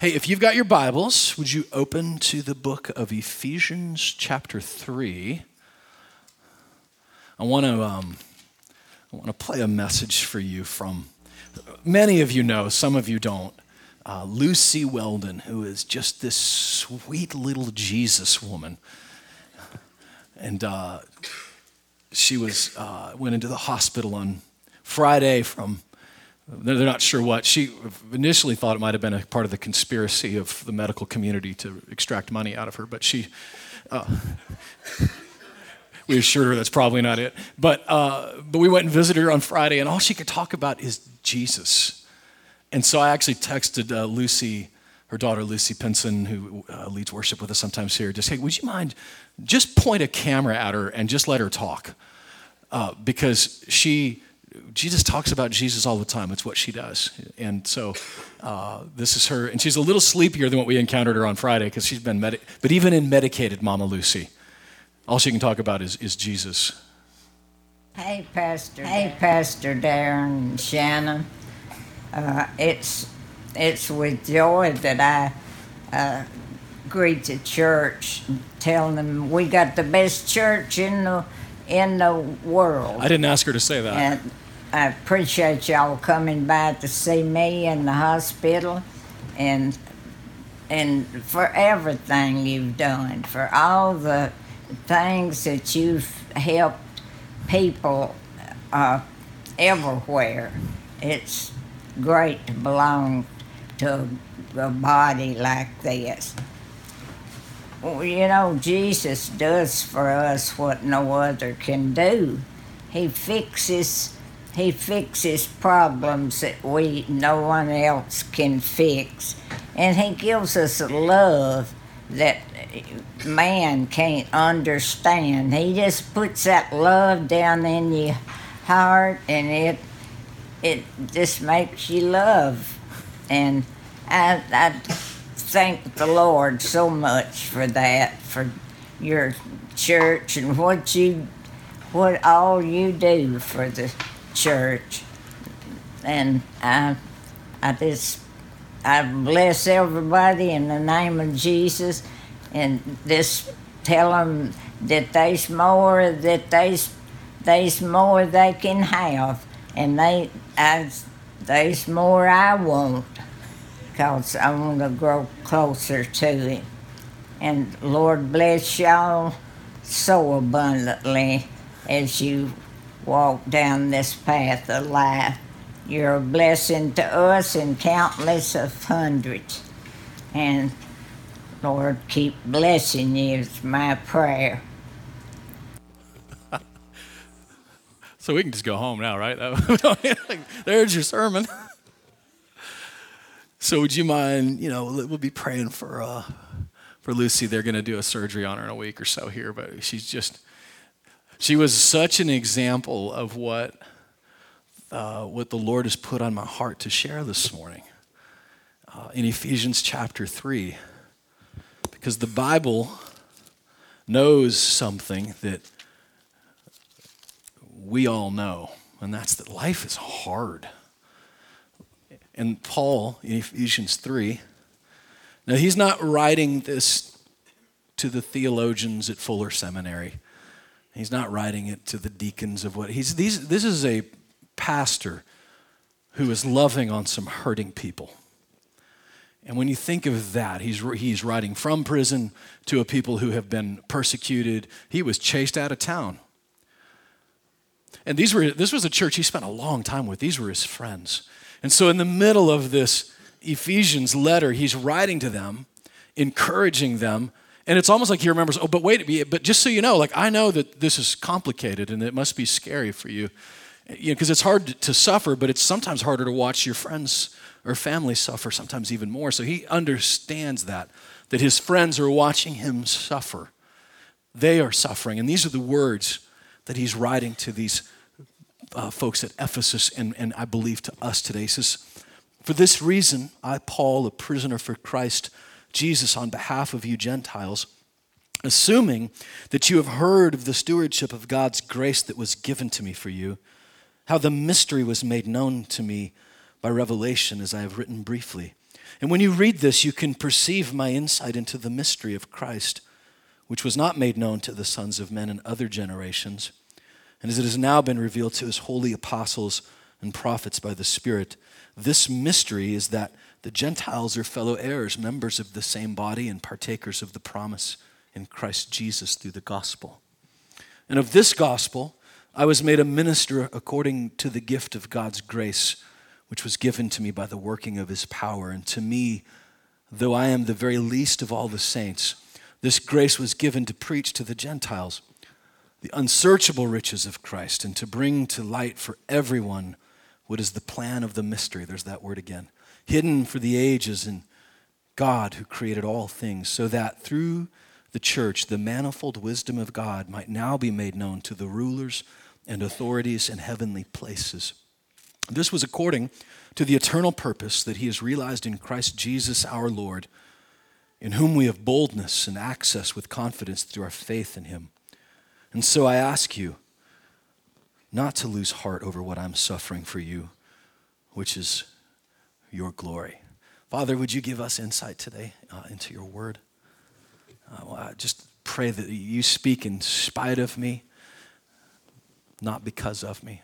Hey, if you've got your Bibles, would you open to the book of Ephesians, chapter 3? I want to, um, I want to play a message for you from many of you know, some of you don't. Uh, Lucy Weldon, who is just this sweet little Jesus woman. And uh, she was, uh, went into the hospital on Friday from they're not sure what. She initially thought it might have been a part of the conspiracy of the medical community to extract money out of her, but she. Uh, we assured her that's probably not it. But, uh, but we went and visited her on Friday, and all she could talk about is Jesus. And so I actually texted uh, Lucy, her daughter Lucy Pinson, who uh, leads worship with us sometimes here, just, hey, would you mind just point a camera at her and just let her talk? Uh, because she Jesus talks about Jesus all the time. It's what she does. And so uh, this is her. And she's a little sleepier than what we encountered her on Friday because she's been, medi- but even in medicated Mama Lucy, all she can talk about is, is Jesus. Hey, Pastor. Hey, Pastor Darren and Shannon. Uh, it's, it's with joy that I uh, greet the church, telling them we got the best church in the in the world. I didn't ask her to say that. And I appreciate y'all coming by to see me in the hospital and and for everything you've done, for all the things that you've helped people uh, everywhere. It's great to belong to a body like this. You know, Jesus does for us what no other can do. He fixes he fixes problems that we no one else can fix. And he gives us a love that man can't understand. He just puts that love down in your heart and it it just makes you love. And I, I thank the Lord so much for that, for your church and what you what all you do for the church. And I, I just, I bless everybody in the name of Jesus and just tell them that there's more, that there's, there's more they can have. And they, I, there's more I want because I want to grow closer to Him. And Lord bless y'all so abundantly as you walk down this path of life. You're a blessing to us and countless of hundreds. And Lord, keep blessing you is my prayer. so we can just go home now, right? There's your sermon. so would you mind, you know, we'll be praying for uh, for Lucy. They're going to do a surgery on her in a week or so here, but she's just she was such an example of what, uh, what the Lord has put on my heart to share this morning uh, in Ephesians chapter 3. Because the Bible knows something that we all know, and that's that life is hard. And Paul in Ephesians 3, now he's not writing this to the theologians at Fuller Seminary. He's not writing it to the deacons of what he's these, this is a pastor who is loving on some hurting people. And when you think of that, he's, he's writing from prison to a people who have been persecuted. He was chased out of town. And these were, this was a church he spent a long time with. These were his friends. And so, in the middle of this Ephesians letter, he's writing to them, encouraging them and it's almost like he remembers, oh, but wait, but just so you know, like I know that this is complicated and it must be scary for you. You know, because it's hard to suffer, but it's sometimes harder to watch your friends or family suffer, sometimes even more. So he understands that, that his friends are watching him suffer. They are suffering. And these are the words that he's writing to these uh, folks at Ephesus and, and I believe to us today. He says, For this reason, I, Paul, a prisoner for Christ, Jesus on behalf of you Gentiles, assuming that you have heard of the stewardship of God's grace that was given to me for you, how the mystery was made known to me by revelation, as I have written briefly. And when you read this, you can perceive my insight into the mystery of Christ, which was not made known to the sons of men in other generations, and as it has now been revealed to his holy apostles and prophets by the Spirit. This mystery is that the Gentiles are fellow heirs, members of the same body, and partakers of the promise in Christ Jesus through the gospel. And of this gospel, I was made a minister according to the gift of God's grace, which was given to me by the working of his power. And to me, though I am the very least of all the saints, this grace was given to preach to the Gentiles the unsearchable riches of Christ and to bring to light for everyone what is the plan of the mystery. There's that word again. Hidden for the ages in God who created all things, so that through the church the manifold wisdom of God might now be made known to the rulers and authorities in heavenly places. This was according to the eternal purpose that he has realized in Christ Jesus our Lord, in whom we have boldness and access with confidence through our faith in him. And so I ask you not to lose heart over what I'm suffering for you, which is your glory. Father, would you give us insight today uh, into your word? Uh, well, I just pray that you speak in spite of me, not because of me.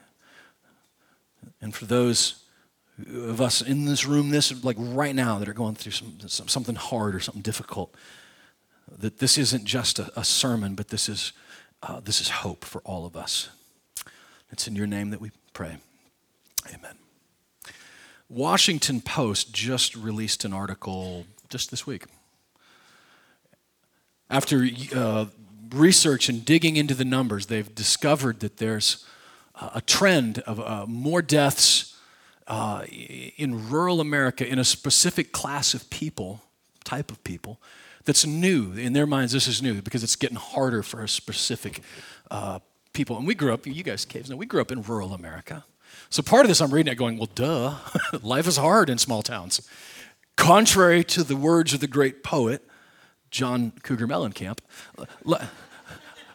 And for those of us in this room, this like right now, that are going through some, some something hard or something difficult, that this isn't just a, a sermon, but this is uh, this is hope for all of us. It's in your name that we pray. Amen. Washington Post just released an article just this week. After uh, research and digging into the numbers, they've discovered that there's a trend of uh, more deaths uh, in rural America in a specific class of people, type of people, that's new. In their minds, this is new because it's getting harder for a specific uh, people. And we grew up, you guys caves know, we grew up in rural America. So part of this I'm reading it going, well, duh, life is hard in small towns. Contrary to the words of the great poet, John Cougar Mellencamp,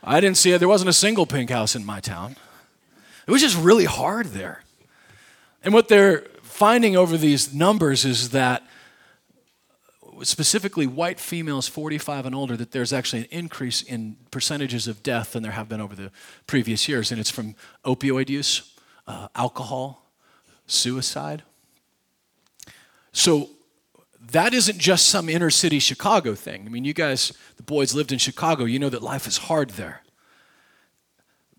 I didn't see it. There wasn't a single pink house in my town. It was just really hard there. And what they're finding over these numbers is that uh, specifically white females 45 and older, that there's actually an increase in percentages of death than there have been over the previous years. And it's from opioid use, uh, alcohol, suicide. So that isn't just some inner city Chicago thing. I mean, you guys, the boys lived in Chicago, you know that life is hard there.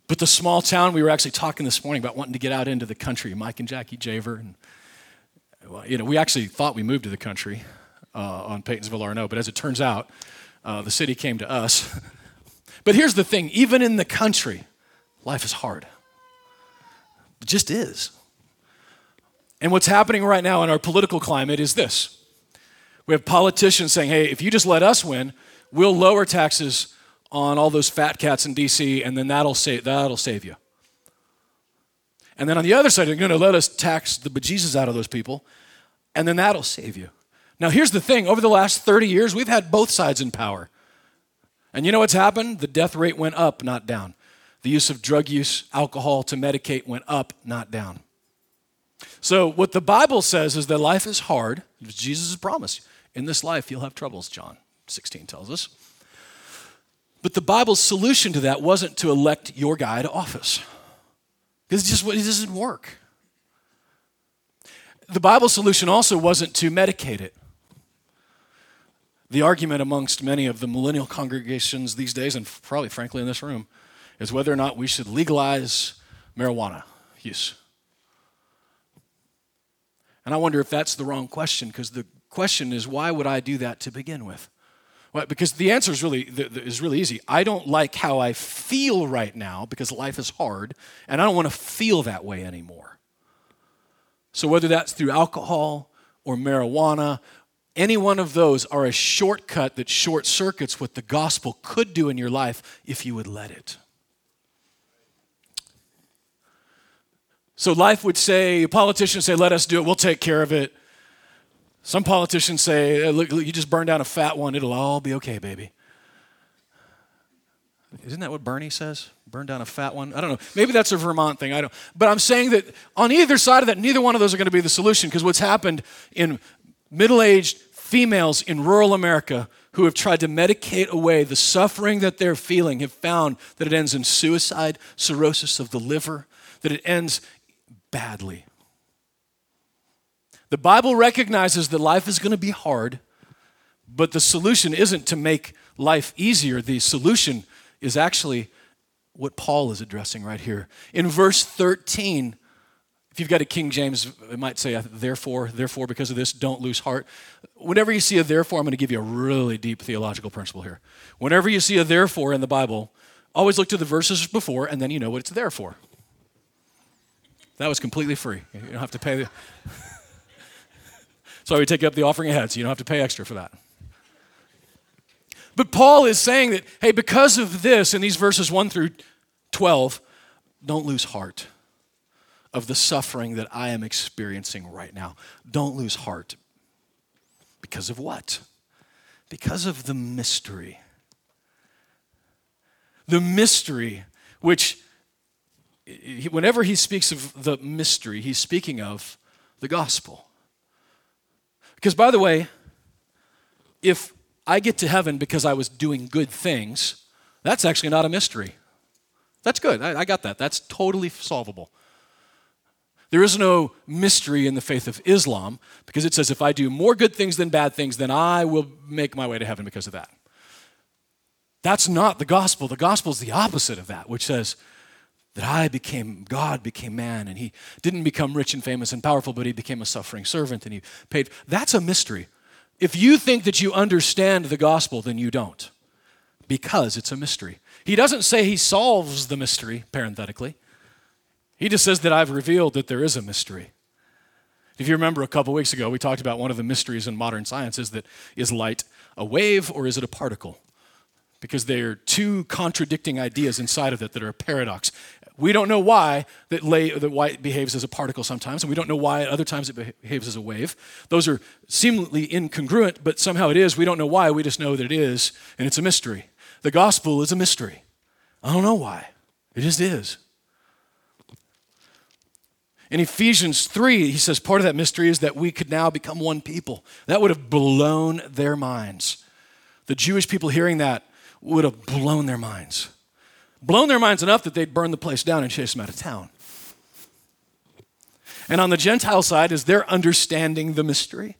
But the small town, we were actually talking this morning about wanting to get out into the country, Mike and Jackie Javer. And, well, you know, we actually thought we moved to the country uh, on Peytonsville Arno, but as it turns out, uh, the city came to us. but here's the thing even in the country, life is hard. It just is. And what's happening right now in our political climate is this we have politicians saying, hey, if you just let us win, we'll lower taxes on all those fat cats in DC, and then that'll save, that'll save you. And then on the other side, they're going to let us tax the bejesus out of those people, and then that'll save you. Now, here's the thing over the last 30 years, we've had both sides in power. And you know what's happened? The death rate went up, not down. The use of drug use, alcohol to medicate went up, not down. So, what the Bible says is that life is hard. Jesus' promise. In this life, you'll have troubles, John 16 tells us. But the Bible's solution to that wasn't to elect your guy to office, because it just it doesn't work. The Bible's solution also wasn't to medicate it. The argument amongst many of the millennial congregations these days, and probably frankly in this room, is whether or not we should legalize marijuana use. And I wonder if that's the wrong question, because the question is, why would I do that to begin with? Well, because the answer is really, is really easy. I don't like how I feel right now because life is hard, and I don't want to feel that way anymore. So, whether that's through alcohol or marijuana any one of those are a shortcut that short circuits what the gospel could do in your life if you would let it. So life would say, politicians say, let us do it, we'll take care of it. Some politicians say, look, look, you just burn down a fat one, it'll all be okay, baby. Isn't that what Bernie says? Burn down a fat one? I don't know. Maybe that's a Vermont thing. I don't. But I'm saying that on either side of that, neither one of those are going to be the solution because what's happened in middle aged females in rural America who have tried to medicate away the suffering that they're feeling have found that it ends in suicide, cirrhosis of the liver, that it ends badly. The Bible recognizes that life is going to be hard, but the solution isn't to make life easier. The solution is actually what Paul is addressing right here. In verse 13, if you've got a King James, it might say, therefore, therefore, because of this, don't lose heart. Whenever you see a therefore, I'm going to give you a really deep theological principle here. Whenever you see a therefore in the Bible, always look to the verses before, and then you know what it's there for. That was completely free. You don't have to pay. The... so we take up the offering ahead, so you don't have to pay extra for that. But Paul is saying that, hey, because of this, in these verses 1 through 12, don't lose heart of the suffering that I am experiencing right now. Don't lose heart. Because of what? Because of the mystery. The mystery, which, whenever he speaks of the mystery, he's speaking of the gospel. Because, by the way, if I get to heaven because I was doing good things, that's actually not a mystery. That's good. I, got that. That's totally solvable. There is no mystery in the faith of Islam because it says if I do more good things than bad things, then I will make my way to heaven because of that. That's not the gospel. The gospel is the opposite of that, which says that I became, God became man, and he didn't become rich and famous and powerful, but he became a suffering servant and he paid. That's a mystery. If you think that you understand the gospel, then you don't because it's a mystery. He doesn't say he solves the mystery, parenthetically. He just says that I've revealed that there is a mystery. If you remember a couple weeks ago, we talked about one of the mysteries in modern science is that is light a wave or is it a particle? Because there are two contradicting ideas inside of it that are a paradox. We don't know why that, light behaves as a particle sometimes, and we don't know why at other times it behaves as a wave. Those are seemingly incongruent, but somehow it is. We don't know why, we just know that it is, and it's a mystery. The gospel is a mystery. I don't know why. It just is. In Ephesians 3, he says part of that mystery is that we could now become one people. That would have blown their minds. The Jewish people hearing that would have blown their minds. Blown their minds enough that they'd burn the place down and chase them out of town. And on the Gentile side is they're understanding the mystery.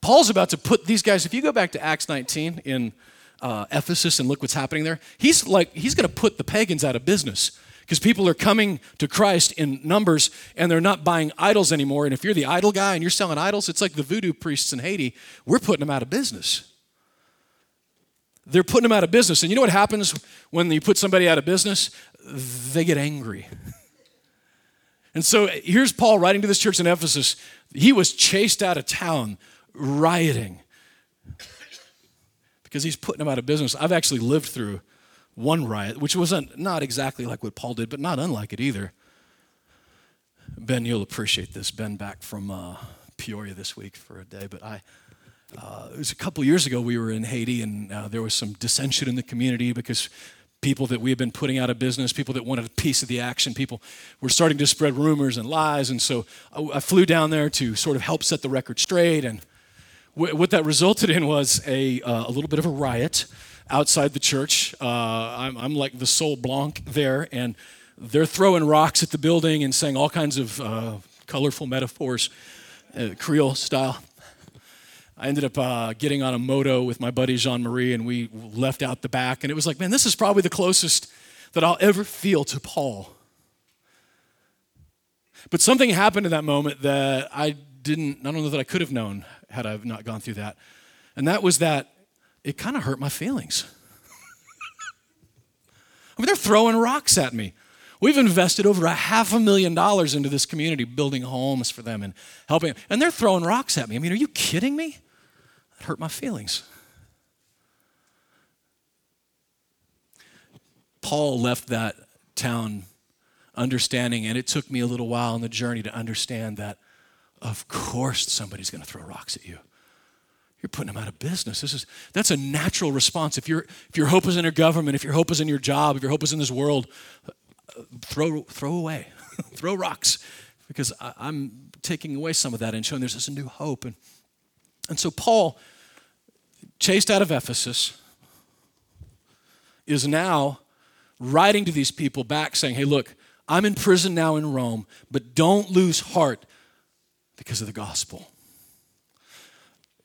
Paul's about to put these guys, if you go back to Acts 19 in uh, Ephesus and look what's happening there, he's like, he's going to put the pagans out of business because people are coming to Christ in numbers and they're not buying idols anymore. And if you're the idol guy and you're selling idols, it's like the voodoo priests in Haiti. We're putting them out of business. They're putting them out of business. And you know what happens when you put somebody out of business? They get angry. And so here's Paul writing to this church in Ephesus. He was chased out of town, rioting, because he's putting them out of business. I've actually lived through one riot, which wasn't not exactly like what Paul did, but not unlike it either. Ben, you'll appreciate this. Ben back from uh, Peoria this week for a day, but I. Uh, it was a couple years ago we were in Haiti and uh, there was some dissension in the community because people that we had been putting out of business, people that wanted a piece of the action, people were starting to spread rumors and lies. And so I, I flew down there to sort of help set the record straight. And w- what that resulted in was a, uh, a little bit of a riot outside the church. Uh, I'm, I'm, like the Sol Blanc there, and they're throwing rocks at the building and saying all kinds of uh, colorful metaphors, uh, Creole style. I ended up uh, getting on a moto with my buddy Jean Marie, and we left out the back. And it was like, man, this is probably the closest that I'll ever feel to Paul. But something happened in that moment that I didn't, I don't know that I could have known had I not gone through that. And that was that it kind of hurt my feelings. I mean, they're throwing rocks at me. We've invested over a half a million dollars into this community, building homes for them and helping, and they're throwing rocks at me. I mean, are you kidding me? That hurt my feelings. Paul left that town understanding, and it took me a little while on the journey to understand that, of course, somebody's going to throw rocks at you you're putting them out of business. This is that's a natural response. If your if your hope is in your government, if your hope is in your job, if your hope is in this world, throw throw away, throw rocks, because I, am taking away some of that and showing there's this new hope. And And so Paul, chased out of Ephesus, is now writing to these people back saying, hey, look, I'm in prison now in Rome, but don't lose heart because of the gospel.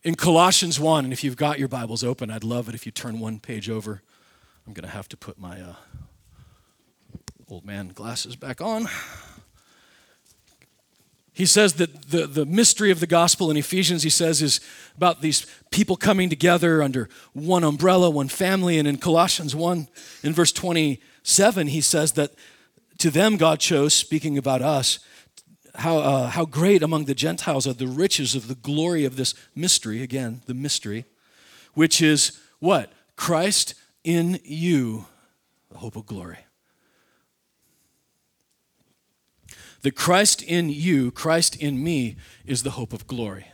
In Colossians 1, and if you've got your Bibles open, I'd love it if you turn one page over. I'm going to have to put my uh, old man glasses back on. He says that the, the mystery of the gospel in Ephesians, he says, is about these people coming together under one umbrella, one family. And in Colossians 1, in verse 27, he says that to them God chose, speaking about us, how, uh, how great among the Gentiles are the riches of the glory of this mystery, again, the mystery, which is what? Christ in you, the hope of glory. The Christ in you, Christ in me, is the hope of glory.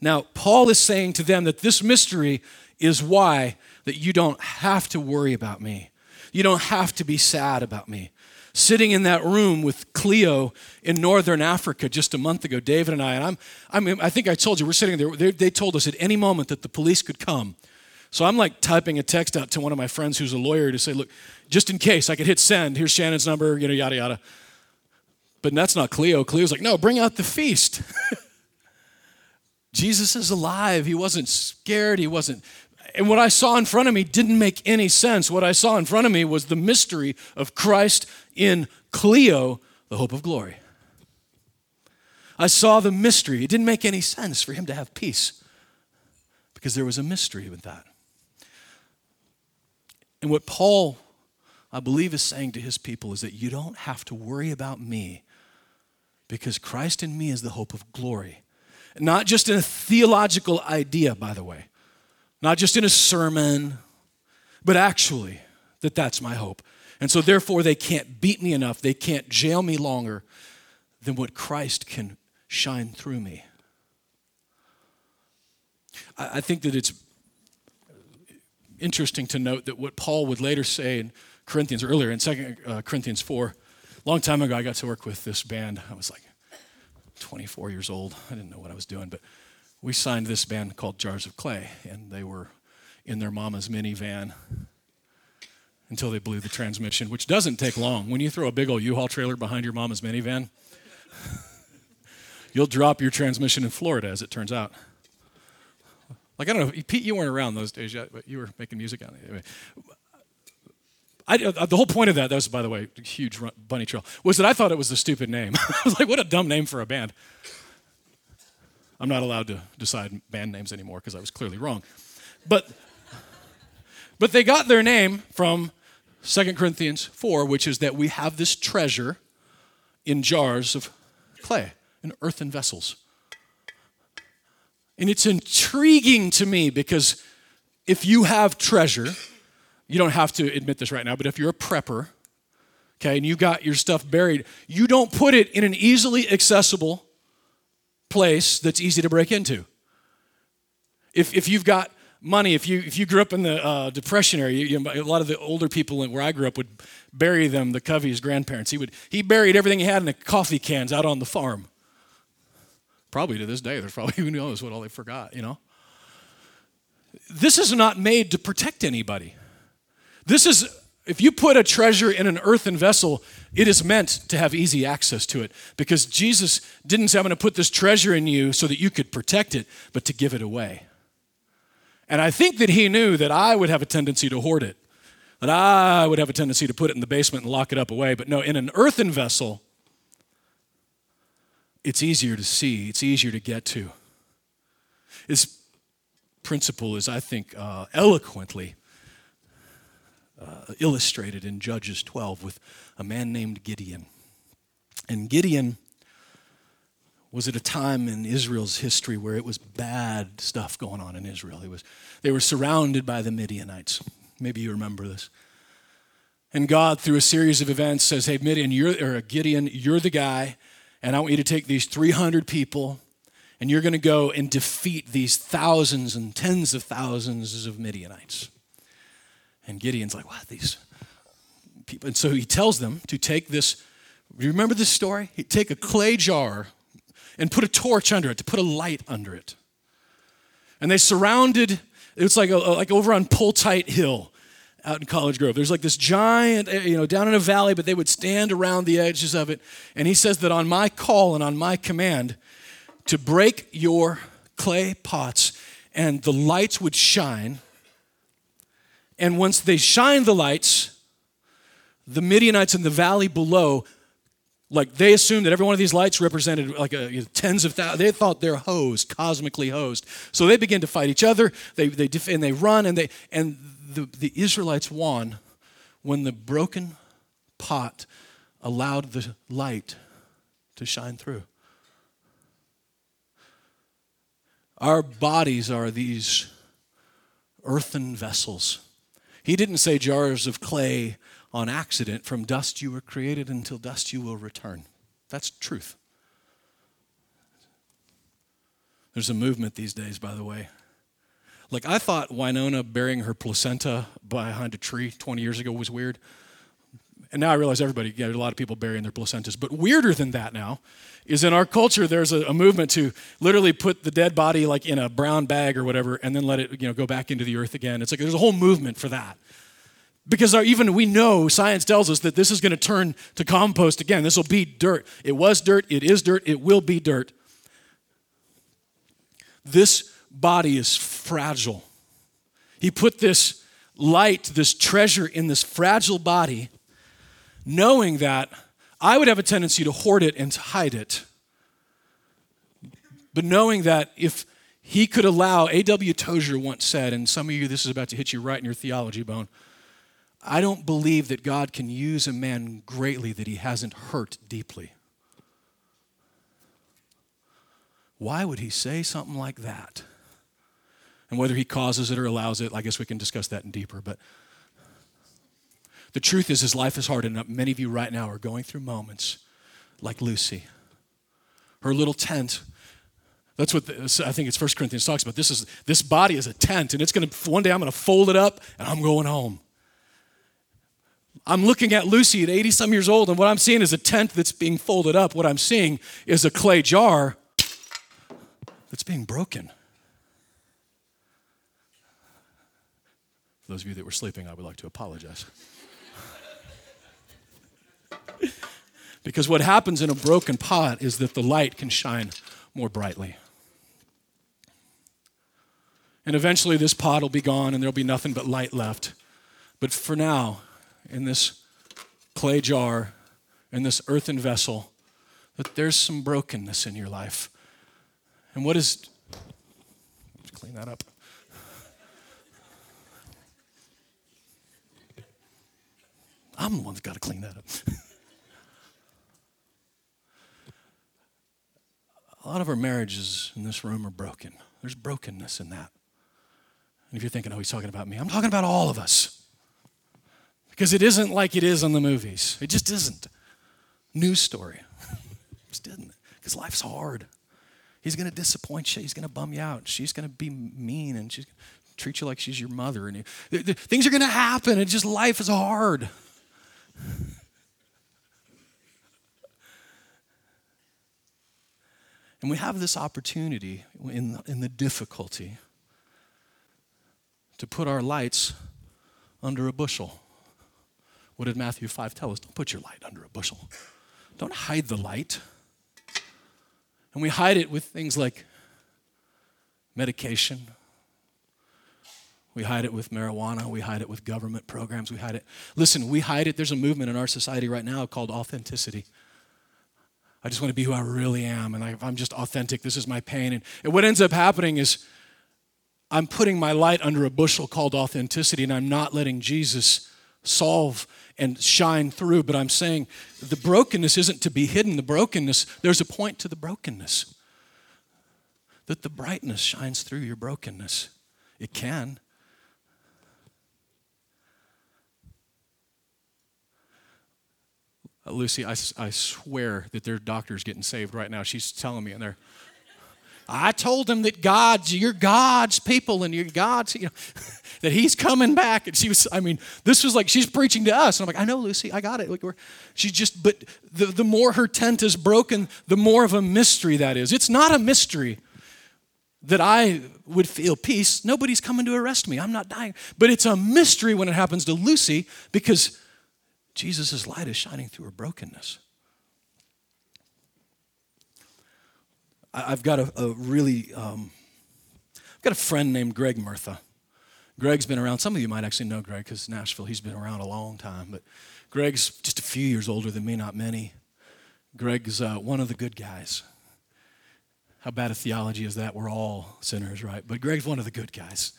Now, Paul is saying to them that this mystery is why that you don't have to worry about me. You don't have to be sad about me. Sitting in that room with Cleo in northern Africa just a month ago, David and I, and I'm, I mean, I think I told you, we're sitting there, they, they told us at any moment that the police could come. So I'm like typing a text out to one of my friends who's a lawyer to say, look, just in case I could hit send, here's Shannon's number, you know, yada, yada. But that's not Cleo. Cleo's like, no, bring out the feast. Jesus is alive. He wasn't scared. He wasn't. And what I saw in front of me didn't make any sense. What I saw in front of me was the mystery of Christ in Cleo, the hope of glory. I saw the mystery. It didn't make any sense for him to have peace because there was a mystery with that. And what Paul, I believe, is saying to his people is that you don't have to worry about me because Christ in me is the hope of glory. Not just in a theological idea, by the way, not just in a sermon, but actually that that's my hope. And so, therefore, they can't beat me enough, they can't jail me longer than what Christ can shine through me. I think that it's interesting to note that what Paul would later say in Corinthians, earlier in 2 uh, Corinthians 4, long time ago, I got to work with this band. I was like 24 years old. I didn't know what I was doing, but we signed this band called Jars of Clay, and they were in their mama's minivan until they blew the transmission, which doesn't take long. When you throw a big old U-Haul trailer behind your mama's minivan, you'll drop your transmission in Florida, as it turns out. Like I don't know, Pete, you weren't around those days yet, but you were making music on it. Anyway, I, uh, the whole point of that, that was, by the way, huge bunny trail, was that I thought it was a stupid name. I was like, what a dumb name for a band. I'm not allowed to decide band names anymore because I was clearly wrong. But, but they got their name from 2 Corinthians 4, which is that we have this treasure in jars of clay, in earthen vessels. And it's intriguing to me because if you have treasure, you don't have to admit this right now, but if you're a prepper, okay, and you got your stuff buried, you don't put it in an easily accessible place that's easy to break into. If, if you've got money, if you, if you grew up in the uh, Depression era, you, you, a lot of the older people where I grew up would bury them, the Covey's grandparents. He, would, he buried everything he had in the coffee cans out on the farm. Probably to this day, there's probably who knows what all they forgot, you know? This is not made to protect anybody. This is, if you put a treasure in an earthen vessel, it is meant to have easy access to it because Jesus didn't say, I'm going to put this treasure in you so that you could protect it, but to give it away. And I think that he knew that I would have a tendency to hoard it, that I would have a tendency to put it in the basement and lock it up away. But no, in an earthen vessel, it's easier to see, it's easier to get to. His principle is, I think, uh, eloquently uh, illustrated in Judges 12 with a man named Gideon. And Gideon was at a time in Israel's history where it was bad stuff going on in Israel. It was, they were surrounded by the Midianites. Maybe you remember this. And God, through a series of events, says, Hey, Midian, you're, or Gideon, you're the guy, and I want you to take these 300 people, and you're going to go and defeat these thousands and tens of thousands of Midianites. And Gideon's like, what, these people? And so he tells them to take this, you remember this story? He'd take a clay jar and put a torch under it, to put a light under it. And they surrounded, it was like, a, like over on Poltite Hill out in College Grove. There's like this giant, eh, you know, down in a valley, but they would stand around the edges of it. And he says that on my call and on my command to break your clay pots, and the lights would shine. And once they shined the lights, the Midianites in the valley below like they assumed that every one of these lights represented like a, you know, tens of thousands. They thought they're hosed, cosmically hosed. So they begin to fight each other. They, they and they run and they and the, the Israelites won when the broken pot allowed the light to shine through. Our bodies are these earthen vessels. He didn't say jars of clay on accident. From dust you were created, until dust you will return. That's truth. There's a movement these days, by the way. Like, I thought Winona burying her placenta behind a tree 20 years ago was weird. And now I realize everybody, yeah, a lot of people burying their placentas. But weirder than that now is in our culture, there's a, a, movement to literally put the dead body like in a brown bag or whatever and then let it, you know, go back into the earth again. It's like there's a whole movement for that. Because our, even we know, science tells us that this is going to turn to compost again. This will be dirt. It was dirt, it is dirt, it will be dirt. This body is fragile. He put this light, this treasure in this fragile body, knowing that I would have a tendency to hoard it and to hide it. But knowing that if he could allow, A.W. Tozer once said, and some of you, this is about to hit you right in your theology bone I don't believe that God can use a man greatly that he hasn't hurt deeply. Why would he say something like that? And whether he causes it or allows it, I guess we can discuss that in deeper. But the truth is, his life is hard, and many of you right now are going through moments like Lucy. Her little tent. That's what the, I think it's First Corinthians talks about. This is this body is a tent, and it's going to one day I'm going to fold it up and I'm going home. I'm looking at Lucy at 80 some years old, and what I'm seeing is a tent that's being folded up. What I'm seeing is a clay jar that's being broken. For those of you that were sleeping, I would like to apologize. because what happens in a broken pot is that the light can shine more brightly. And eventually, this pot will be gone and there'll be nothing but light left. But for now, in this clay jar, in this earthen vessel, that there's some brokenness in your life. And what is, clean that up. I'm the one that's got to clean that up. A lot of our marriages in this room are broken. There's brokenness in that. And if you're thinking, oh, he's talking about me, I'm talking about all of us. Because it isn't like it is on the movies. It just isn't. News story. just isn't. Because life's hard. He's going to disappoint you. He's going to bum you out. She's going to be mean and she's going to treat you like she's your mother. And you, things are going to happen. And just life is hard. And we have this opportunity in, in the difficulty to put our lights under a bushel. What did Matthew 5 tell us? Don't put your light under a bushel. Don't hide the light. And we hide it with things like medication. We hide it with marijuana. We hide it with government programs. We hide it. Listen, we hide it. There's a movement in our society right now called authenticity. I just want to be who I really am. And I, I'm just authentic, this is my pain. And, and what ends up happening is I'm putting my light under a bushel called authenticity, and I'm not letting Jesus solve and shine through. But I'm saying the brokenness isn't to be hidden. The brokenness, there's a point to the brokenness that the brightness shines through your brokenness. It can. Lucy, I, I swear that their doctors getting saved right now. She's telling me, and they're, I told them that God's, you're God's people, and you're God's, you know. that he's coming back. And she was, I mean, this was like she's preaching to us. And I'm like, I know, Lucy, I got it. Like we're, she just, but the, the more her tent is broken, the more of a mystery that is. It's not a mystery. that I would feel peace. Nobody's coming to arrest me. I'm not dying. But it's a mystery when it happens to Lucy because Jesus' light is shining through her brokenness. I've got a, a really, um, I've got a friend named Greg Murtha. Greg's been around. Some of you might actually know Greg because Nashville, he's been around a long time. But Greg's just a few years older than me, not many. Greg's uh, one of the good guys. How bad a theology is that? We're all sinners, right? But Greg's one of the good guys.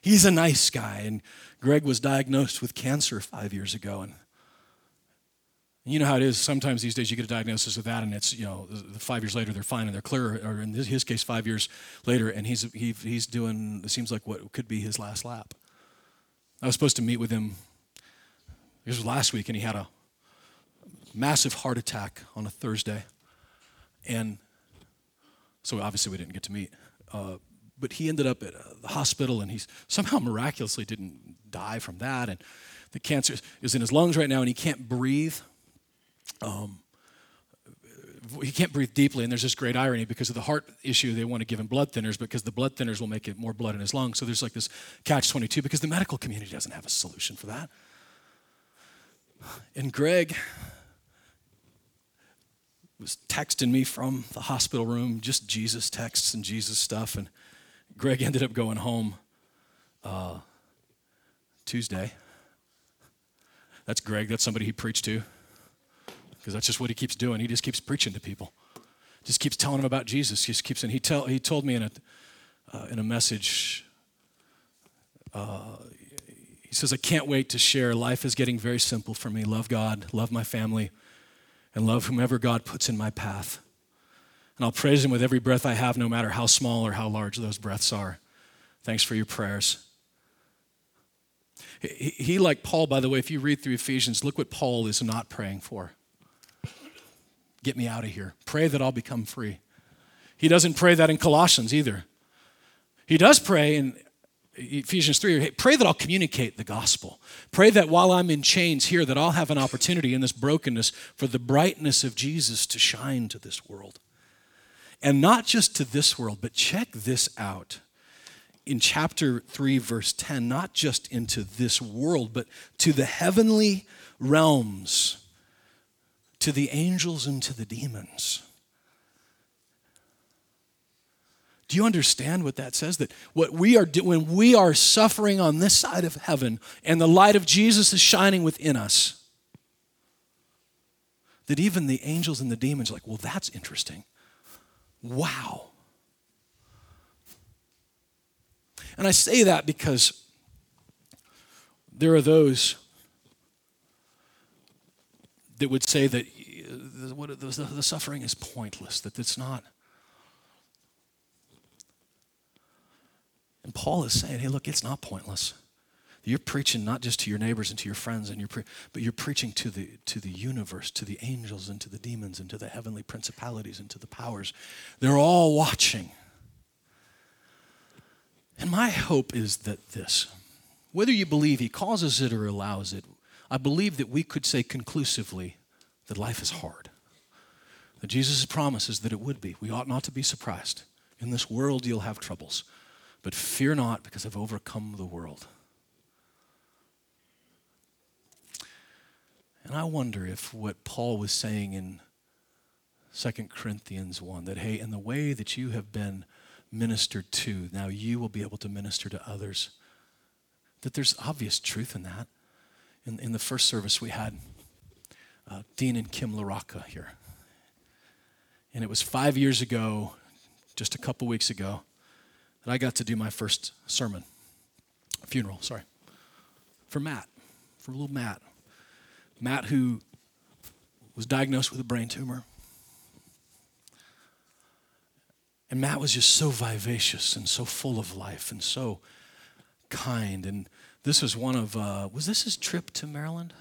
He's a nice guy. And Greg was diagnosed with cancer five years ago. And you know how it is. Sometimes these days you get a diagnosis of that, and it's you know five years later they're fine and they're clear. Or in his case, five years later, and he's he, he's doing. It seems like what could be his last lap. I was supposed to meet with him. This was last week, and he had a massive heart attack on a Thursday, and so obviously we didn't get to meet. Uh, but he ended up at uh, the hospital, and he's somehow miraculously didn't die from that. And the cancer is in his lungs right now, and he can't breathe. Um, he can't breathe deeply, and there's this great irony because of the heart issue. They want to give him blood thinners because the blood thinners will make it more blood in his lungs. So there's like this catch 22 because the medical community doesn't have a solution for that. And Greg was texting me from the hospital room, just Jesus texts and Jesus stuff. And Greg ended up going home uh, Tuesday. That's Greg. That's somebody he preached to. Because that's just what he keeps doing. He just keeps preaching to people. Just keeps telling them about Jesus. He just keeps and he tell he told me in a uh, in a message. Uh, he says, "I can't wait to share. Life is getting very simple for me. Love God, love my family, and love whomever God puts in my path. And I'll praise Him with every breath I have, no matter how small or how large those breaths are. Thanks for your prayers." He, he, like Paul, by the way, if you read through Ephesians, look what Paul is not praying for. Get me out of here. Pray that I'll become free. He doesn't pray that in Colossians either. He does pray in Ephesians 3 hey, pray that I'll communicate the gospel. Pray that while I'm in chains here, that I'll have an opportunity in this brokenness for the brightness of Jesus to shine to this world. And not just to this world, but check this out in chapter 3, verse 10, not just into this world, but to the heavenly realms, to the angels and to the demons. Do you understand what that says? That what we are doing, when we are suffering on this side of heaven and the light of Jesus is shining within us, that even the angels and the demons are like, well, that's interesting. Wow. And I say that because there are those that would say that uh, the suffering is pointless, that it's not. And Paul is saying, hey, look, it's not pointless. You're preaching not just to your neighbors and to your friends, and you're pre- but you're preaching to the, to the universe, to the angels, and to the demons, and to the heavenly principalities, and to the powers. They're all watching. And my hope is that this whether you believe he causes it or allows it, I believe that we could say conclusively that life is hard. That Jesus' promises that it would be. We ought not to be surprised. In this world, you'll have troubles, but fear not because I've overcome the world. And I wonder if what Paul was saying in 2 Corinthians 1 that, hey, in the way that you have been ministered to, now you will be able to minister to others. That there's obvious truth in that. In, in the first service, we had uh, Dean and Kim LaRocca here. And it was five years ago, just a couple weeks ago, that I got to do my first sermon, funeral, sorry, for Matt, for little Matt. Matt, who was diagnosed with a brain tumor And Matt was just so vivacious and so full of life and so kind. And this was one of, uh, was this his trip to Maryland?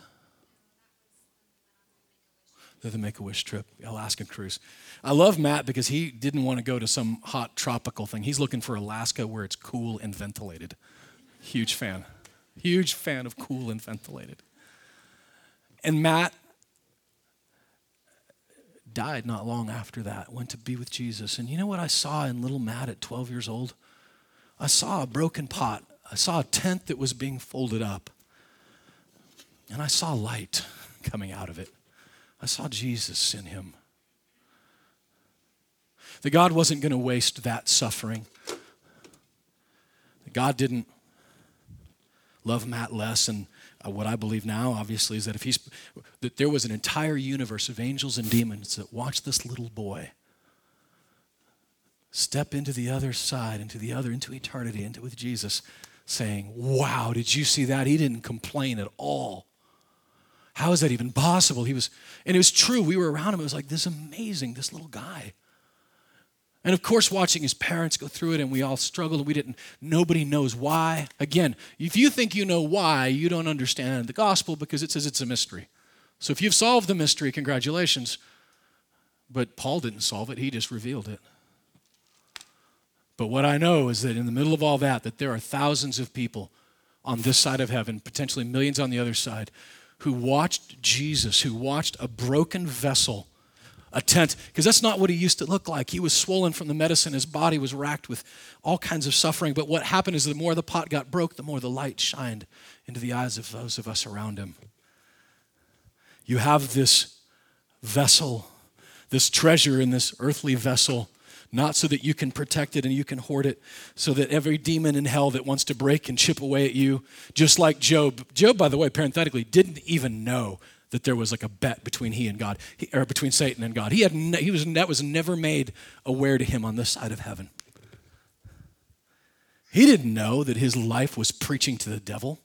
The Make a Wish trip, Alaskan cruise. I love Matt because he didn't want to go to some hot tropical thing. He's looking for Alaska where it's cool and ventilated. Huge fan. Huge fan of cool and ventilated. And Matt died not long after that, went to be with Jesus. And you know what I saw in little Matt at 12 years old? I saw a broken pot. I saw a tent that was being folded up. And I saw light coming out of it. I saw Jesus in him. That God wasn't going to waste that suffering. That God didn't love Matt less. And uh, what I believe now, obviously, is that if he's that there was an entire universe of angels and demons that watched this little boy step into the other side, into the other, into eternity, into with Jesus, saying, Wow, did you see that? He didn't complain at all. How is that even possible? He was, and it was true. We were around him. It was like this amazing, this little guy. And of course, watching his parents go through it, and we all struggled, we didn't, nobody knows why. Again, if you think you know why, you don't understand the gospel because it says it's a mystery. So if you've solved the mystery, congratulations. But Paul didn't solve it, he just revealed it. But what I know is that in the middle of all that, that there are thousands of people on this side of heaven, potentially millions on the other side, who watched Jesus, who watched a broken vessel, a tent, because that's not what he used to look like. He was swollen from the medicine, his body was racked with all kinds of suffering. But what happened is the more the pot got broke, the more the light shined into the eyes of those of us around him. You have this vessel, this treasure in this earthly vessel not so that you can protect it and you can hoard it, so that every demon in hell that wants to break and chip away at you, just like Job. Job, by the way, parenthetically, didn't even know that there was like a bet between he and God, or between Satan and God. He had ne- he was that was never made aware to him on this side of heaven. He didn't know that his life was preaching to the devil.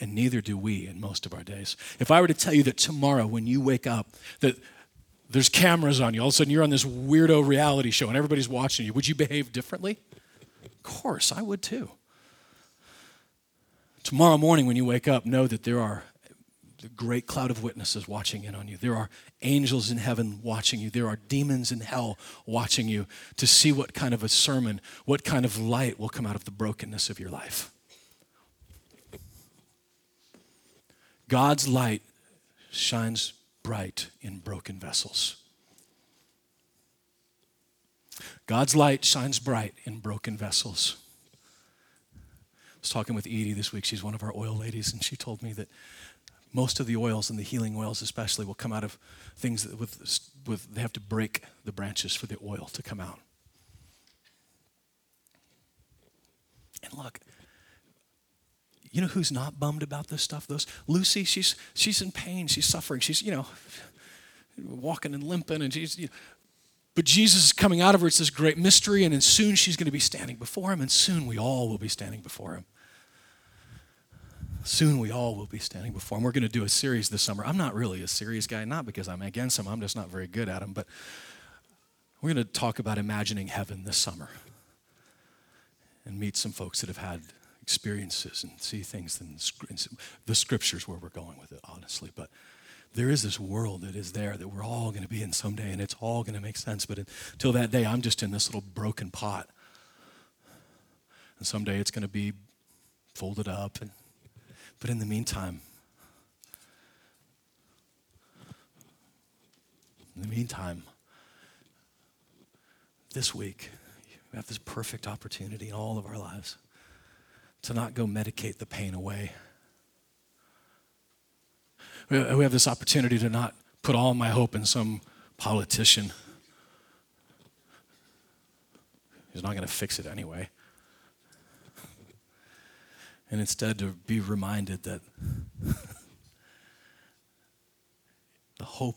And neither do we in most of our days. If I were to tell you that tomorrow when you wake up, that there's cameras on you. All of a sudden, you're on this weirdo reality show and everybody's watching you. Would you behave differently? Of course, I would too. Tomorrow morning, when you wake up, know that there are a great cloud of witnesses watching in on you. There are angels in heaven watching you. There are demons in hell watching you to see what kind of a sermon, what kind of light will come out of the brokenness of your life. God's light shines bright in broken vessels. God's light shines bright in broken vessels. I was talking with Edie this week. She's one of our oil ladies, and she told me that most of the oils and the healing oils, especially, will come out of things that with, with they have to break the branches for the oil to come out. And look, you know who's not bummed about this stuff? Those Lucy, she's she's in pain, she's suffering, she's you know walking and limping, and she's. You know, but Jesus is coming out of her. It's this great mystery, and soon she's going to be standing before him, and soon we all will be standing before him. Soon we all will be standing before him. We're going to do a series this summer. I'm not really a series guy, not because I'm against him, I'm just not very good at them, but we're going to talk about imagining heaven this summer and meet some folks that have had experiences and see things in the scriptures where we're going with it, honestly. But there is this world that is there that we're all going to be in someday, and it's all going to make sense. But until that day, I'm just in this little broken pot. And someday it's going to be folded up. And, but in the meantime, in the meantime, this week, we have this perfect opportunity in all of our lives to not go medicate the pain away. We have this opportunity to not put all my hope in some politician who's not going to fix it anyway. And instead, to be reminded that the hope,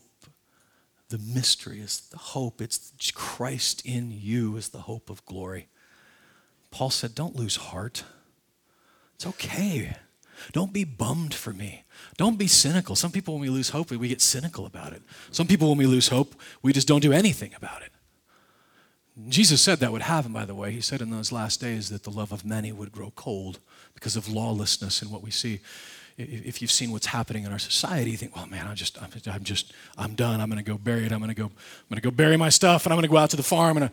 the mystery is the hope. It's Christ in you is the hope of glory. Paul said, Don't lose heart. It's okay. Don't be bummed for me. Don't be cynical. Some people, when we lose hope, we get cynical about it. Some people, when we lose hope, we just don't do anything about it. Jesus said that would happen, by the way. He said in those last days that the love of many would grow cold because of lawlessness and what we see. If you've seen what's happening in our society, you think, "Well, man, I'm just, I'm, I'm just, I'm done. I'm going to go bury it. I'm going to go, I'm going to go bury my stuff, and I'm going to go out to the farm and." Uh,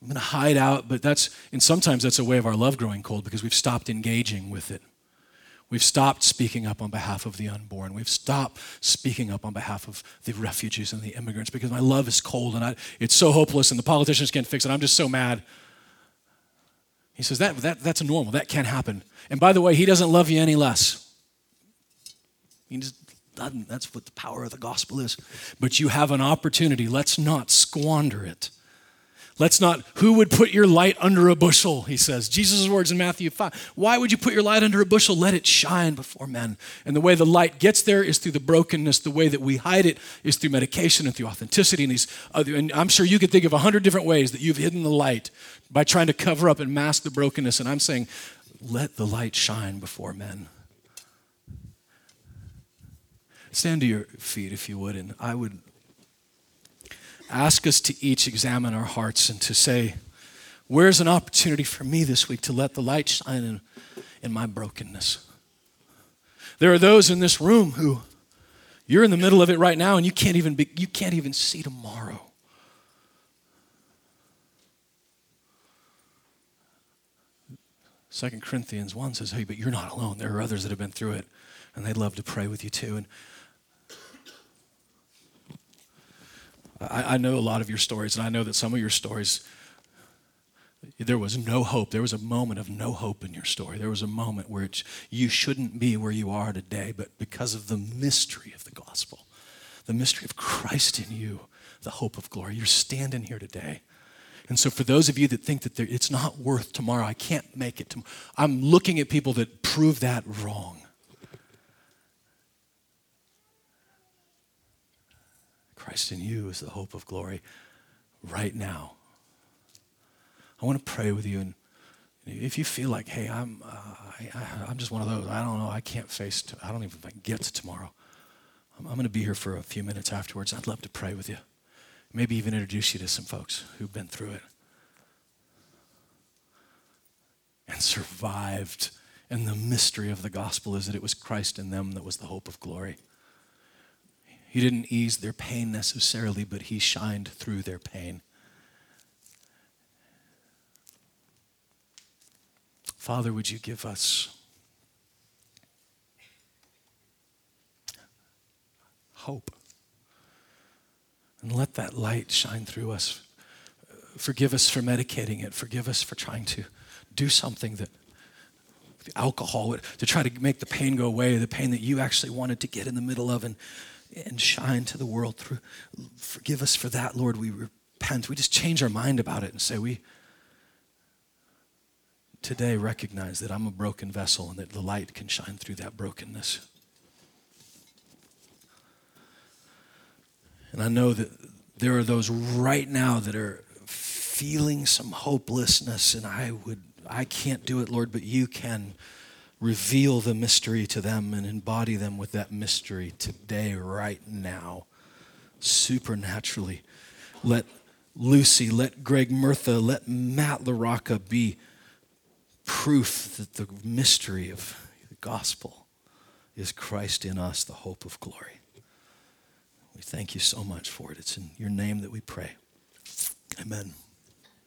I'm going to hide out, but that's, and sometimes that's a way of our love growing cold because we've stopped engaging with it. We've stopped speaking up on behalf of the unborn. We've stopped speaking up on behalf of the refugees and the immigrants because my love is cold and I, it's so hopeless and the politicians can't fix it. I'm just so mad. He says that, that that's normal. That can't happen. And by the way, he doesn't love you any less. He just doesn't. That's what the power of the gospel is. But you have an opportunity. Let's not squander it. Let's not, who would put your light under a bushel, he says. Jesus' words in Matthew 5. Why would you put your light under a bushel? Let it shine before men. And the way the light gets there is through the brokenness. The way that we hide it is through medication and through authenticity. And, these other, uh, and I'm sure you could think of a hundred different ways that you've hidden the light by trying to cover up and mask the brokenness. And I'm saying, let the light shine before men. Stand to your feet, if you would, and I would ask us to each examine our hearts and to say, where's an opportunity for me this week to let the light shine in, in my brokenness? There are those in this room who you're in the middle of it right now and you can't even, be, you can't even see tomorrow. Second Corinthians 1 says, Hey, but you're not alone. There are others that have been through it, and they'd love to pray with you too. And I, I know a lot of your stories, and I know that some of your stories, there was no hope. There was a moment of no hope in your story. There was a moment where you shouldn't be where you are today, but because of the mystery of the gospel, the mystery of Christ in you, the hope of glory, you're standing here today. And so, for those of you that think that it's not worth tomorrow, I can't make it tomorrow, I'm looking at people that prove that wrong. Christ in you is the hope of glory right now. I want to pray with you. And if you feel like, hey, I'm, uh, I, am just one of those, I don't know, I can't face, to, I don't even get to tomorrow. I'm, I'm going to be here for a few minutes afterwards. I'd love to pray with you. Maybe even introduce you to some folks who've been through it and survived. And the mystery of the gospel is that it was Christ in them that was the hope of glory. He didn't ease their pain necessarily, but he shined through their pain. Father, would you give us hope? And let that light shine through us. Forgive us for medicating it. Forgive us for trying to do something that alcohol to try to make the pain go away, the pain that you actually wanted to get in the middle of. And and shine to the world through. Forgive us for that, Lord. We repent. We just change our mind about it and say, We today recognize that I'm a broken vessel and that the light can shine through that brokenness. And I know that there are those right now that are feeling some hopelessness, and I would, I can't do it, Lord, but you can reveal the mystery to them and embody them with that mystery today, right now, supernaturally. Let Lucy, let Greg Murtha, let Matt LaRocca be proof that the mystery of the gospel is Christ in us, the hope of glory. We thank you so much for it. It's in your name that we pray. Amen.